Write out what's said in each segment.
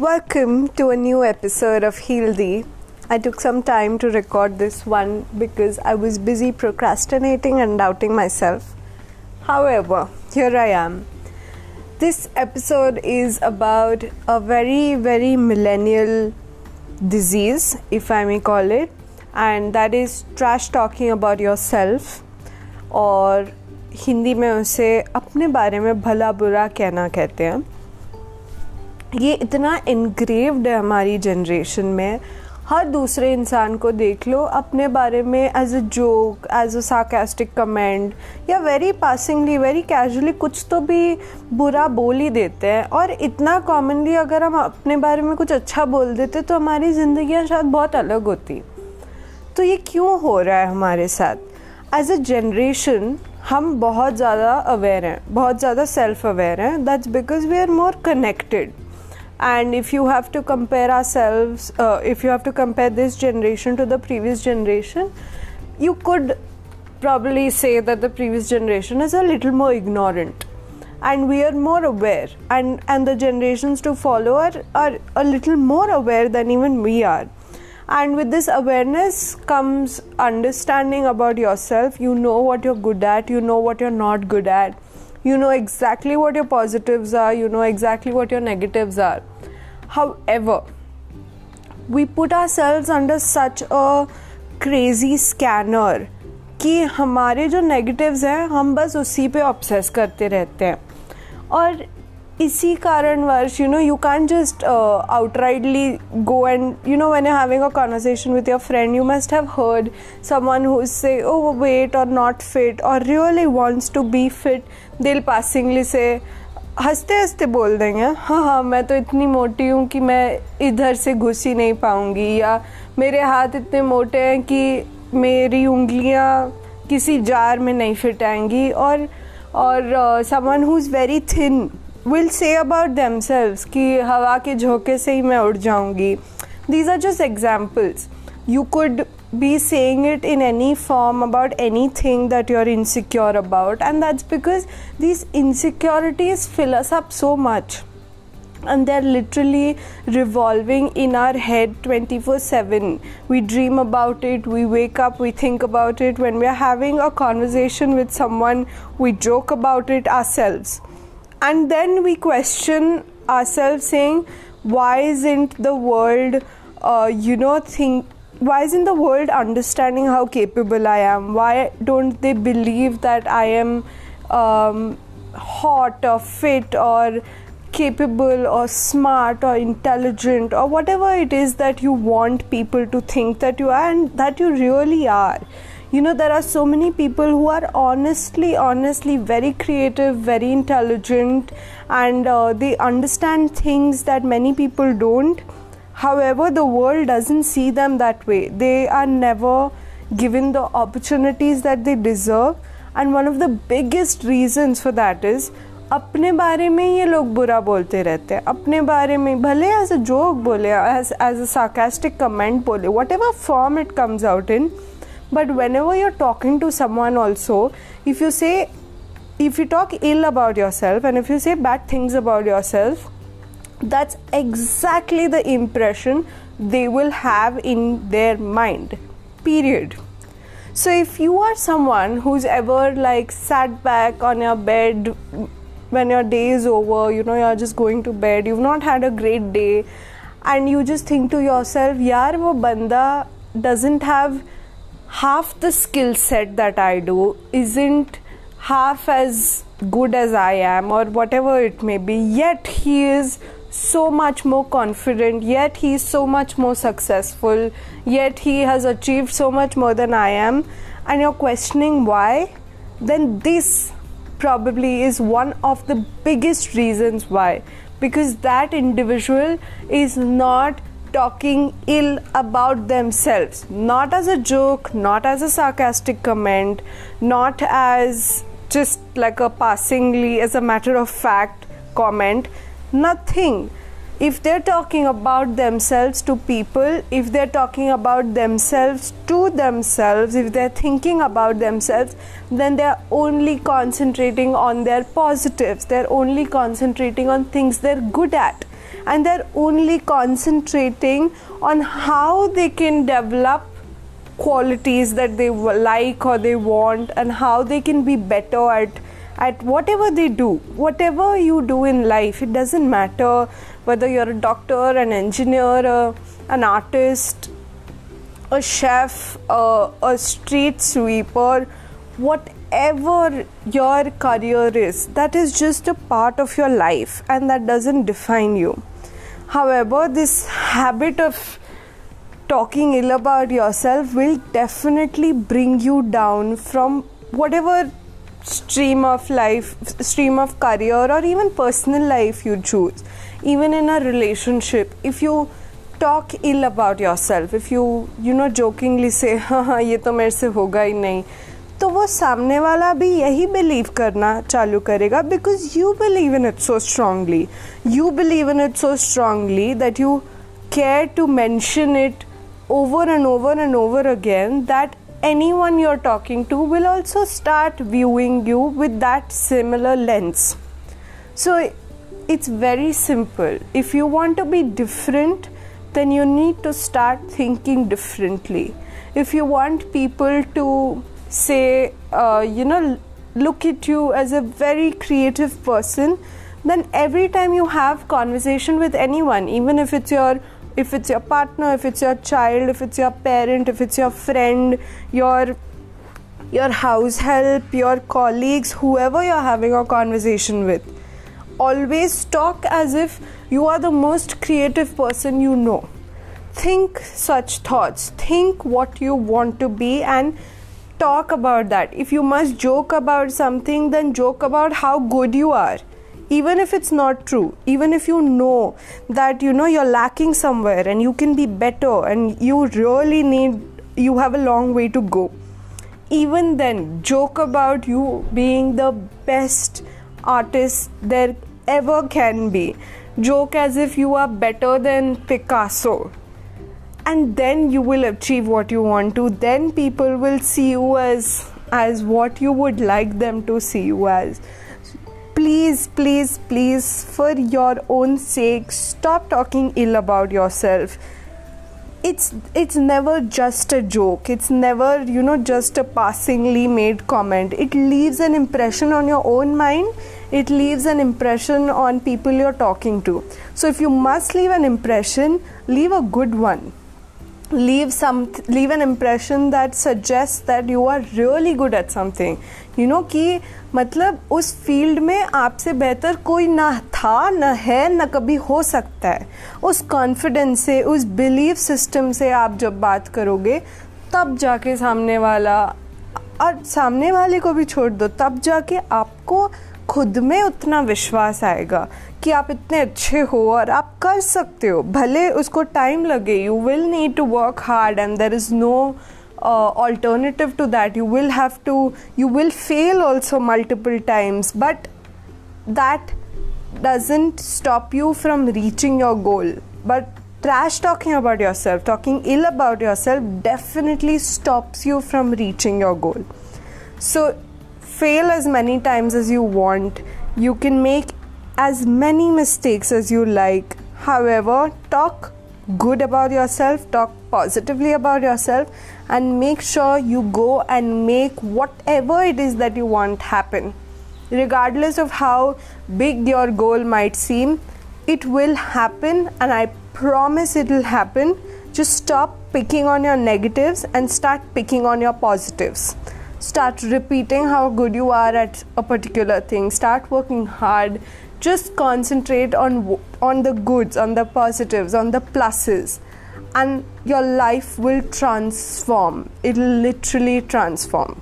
Welcome to a new episode of Heal Thee. I took some time to record this one because I was busy procrastinating and doubting myself. However, here I am. This episode is about a very, very millennial disease, if I may call it, and that is trash talking about yourself और हिंदी में उसे अपने बारे में भला बुरा कहना कहते हैं ये इतना इनग्रेव्ड है हमारी जनरेशन में। हर दूसरे इंसान को देख लो, अपने बारे में as a joke as a sarcastic comment या वेरी पासिंगली वेरी कैजुअली कुछ तो भी बुरा बोल ही देते हैं। और इतना कॉमनली अगर हम अपने बारे में कुछ अच्छा बोल देते तो हमारी ज़िंदगी शायद बहुत अलग होती। तो ये क्यों हो रहा है हमारे साथ? एज अ जनरेशन हम बहुत ज़्यादा अवेयर हैं, बहुत ज़्यादा सेल्फ अवेयर हैं। That's because we are more connected and if you have to compare ourselves uh, if you have to compare this generation to the previous generation you could probably say that the previous generation is a little more ignorant. And we are more aware. And and the generations to follow are, are a little more aware than even we are. And with this awareness comes understanding about yourself. You know what you're good at. You know what you're not good at you know exactly what your positives are you know exactly what your negatives are however we put ourselves under such a crazy scanner कि हमारे जो negatives हैं हम बस उसी पे obsess करते रहते हैं और इसी कारणवश you know you can just outrightly go and you know when you having a conversation with your friend you must have heard someone who say overweight और नॉट फिट और really wants to be fit they'll passingly say हँसते हँसते बोल देंगे हाँ हाँ मैं तो इतनी मोटी हूँ कि मैं इधर से घुस ही नहीं पाऊँगी, या मेरे हाथ इतने मोटे हैं कि मेरी उंगलियाँ किसी जार में नहीं फिट आएँगी, और और someone who is very thin will say about themselves कि हवा के झोंके से ही मैं उड़ जाऊँगी। These are just examples you could be saying it in any form about anything that you're insecure about. And that's because these insecurities fill us up so much. And they're literally revolving in our head 24 7 we dream about it we wake up we think about it. When we're having a conversation with someone we joke about it ourselves. And then we question ourselves saying why isn't the world uh, you know think why isn't the world understanding how capable i am? Why don't they believe that i am um, hot or fit or capable or smart or intelligent or whatever it is that you want people to think that you are and that you really are? You know there are so many people who are honestly honestly very creative very intelligent and uh, they understand things that many people don't however the world doesn't see them that way they are never given the opportunities that they deserve and one of the biggest reasons for that is अपने बारे में ये लोग बुरा बोलते रहते हैं अपने बारे में भले एज अ जोक बोले as as a sarcastic comment बोले whatever form it comes out in but whenever you're talking to someone also if you say if you talk ill about yourself and if you say bad things about yourself that's exactly the impression they will have in their mind period. So if you are someone who's ever like sat back on your bed when your day is over you know you're just going to bed you've not had a great day and you just think to yourself yaar wo banda doesn't have half the skill set that I do isn't half as good as I am, or whatever it may be, yet he is so much more confident, yet he is so much more successful, yet he has achieved so much more than I am, and you're questioning why, then this probably is one of the biggest reasons why. Because that individual is not talking ill about themselves, not as a joke, not as a sarcastic comment, not as just like a passingly, as a matter of fact comment, nothing. If they're talking about themselves to people, if they're talking about themselves to themselves, if they're thinking about themselves, then they're only concentrating on their positives, they're only concentrating on things they're good at and they're only concentrating on how they can develop qualities that they like or they want and how they can be better at at whatever they do whatever you do in life it doesn't matter whether you're a doctor an engineer an artist a chef a, a street sweeper whatever your career is that is just a part of your life and that doesn't define you. However this habit of talking ill about yourself will definitely bring you down from whatever stream of life stream of career or even personal life you choose even in a relationship if you talk ill about yourself if you you know jokingly say हाँ हाँ ये तो मेरे से होगा ही नहीं तो वो सामने वाला भी यही बिलीव करना चालू करेगा because you believe in it so strongly you believe in it so strongly that you care to mention it over and over and over again that anyone you're talking to will also start viewing you with that similar lens. So it's very simple. If you want to be different, then you need to start thinking differently. If you want people to say, uh, you know, look at you as a very creative person, then every time you have conversation with anyone, even if it's your if it's your partner if it's your child if it's your parent if it's your friend your your house help your colleagues whoever you're having a conversation with always talk as if you are the most creative person you know. Think such thoughts. Think what you want to be and talk about that. If you must joke about something then joke about how good you are even if it's not true even if you know that you know you're lacking somewhere and you can be better and you really need you have a long way to go. Even then joke about you being the best artist there ever can be. Joke as if you are better than picasso. And then you will achieve what you want to. Then people will see you as as what you would like them to see you as please, please, please, for your own sake, stop talking ill about yourself. It's it's never just a joke. It's never, you know, just a passingly made comment. It leaves an impression on your own mind. It leaves an impression on people you're talking to. So if you must leave an impression, leave a good one leave some, leave an impression that suggests that you are really good at something. You know, कि मतलब उस field में आपसे बेहतर कोई ना था, न है, न कभी हो सकता है। उस कॉन्फिडेंस से, उस बिलीफ सिस्टम से आप जब बात करोगे, तब जाके सामने वाला, और सामने वाले को भी छोड़ दो, तब जाके आपको खुद में उतना विश्वास आएगा कि आप इतने अच्छे हो और आप कर सकते हो। भले उसको टाइम लगे you will need to work hard and there is no alternative to that you will have to you will fail also multiple times but that doesn't stop you from reaching your goal but trash talking about yourself talking ill about yourself definitely stops you from reaching your goal so fail as many times as you want you can make as many mistakes as you like. However, talk good about yourself, talk positively about yourself, and make sure you go and make whatever it is that you want happen. Regardless of how big your goal might seem, it will happen, and I promise it will happen. Just stop picking on your negatives and start picking on your positives start repeating how good you are at a particular thing. Start working hard. Just concentrate on on the goods on the positives on the pluses. And your life will transform. It will literally transform.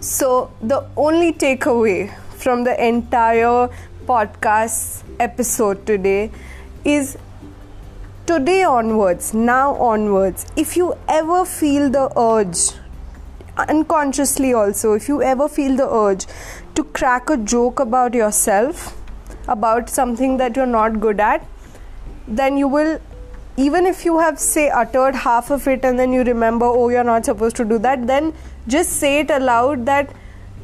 So the only takeaway from the entire podcast episode today is today onwards now onwards if you ever feel the urge unconsciously also if you ever feel the urge to crack a joke about yourself about something that you're not good at then you will even if you have say uttered half of it and then you remember oh you're not supposed to do that then just say it aloud that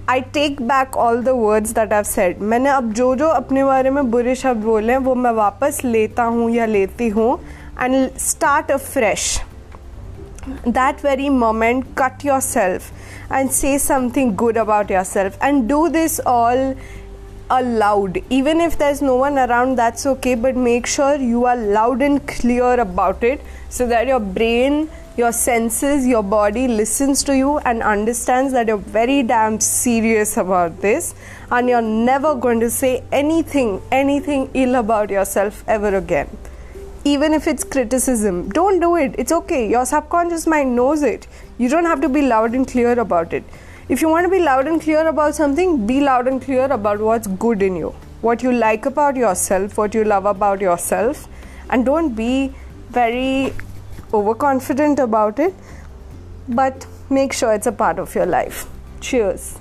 I take back all the words that आव said मैंने अब जो जो अपने बारे में बुरे शब्द बोले हैं वो मैं वापस लेता हूँ या लेती हूँ and start a fresh that very moment cut yourself and say something good about yourself. And do this all aloud. Even if there's no one around that's okay but make sure you are loud and clear about it so that your brain your senses your body listens to you and understands that you're very damn serious about this and you're never going to say anything anything ill about yourself ever again. Even if it's criticism, don't do it. It's okay. Your subconscious mind knows it. You don't have to be loud and clear about it. If you want to be loud and clear about something, be loud and clear about what's good in you, what you like about yourself, what you love about yourself, and don't be very overconfident about it, but make sure it's a part of your life. Cheers.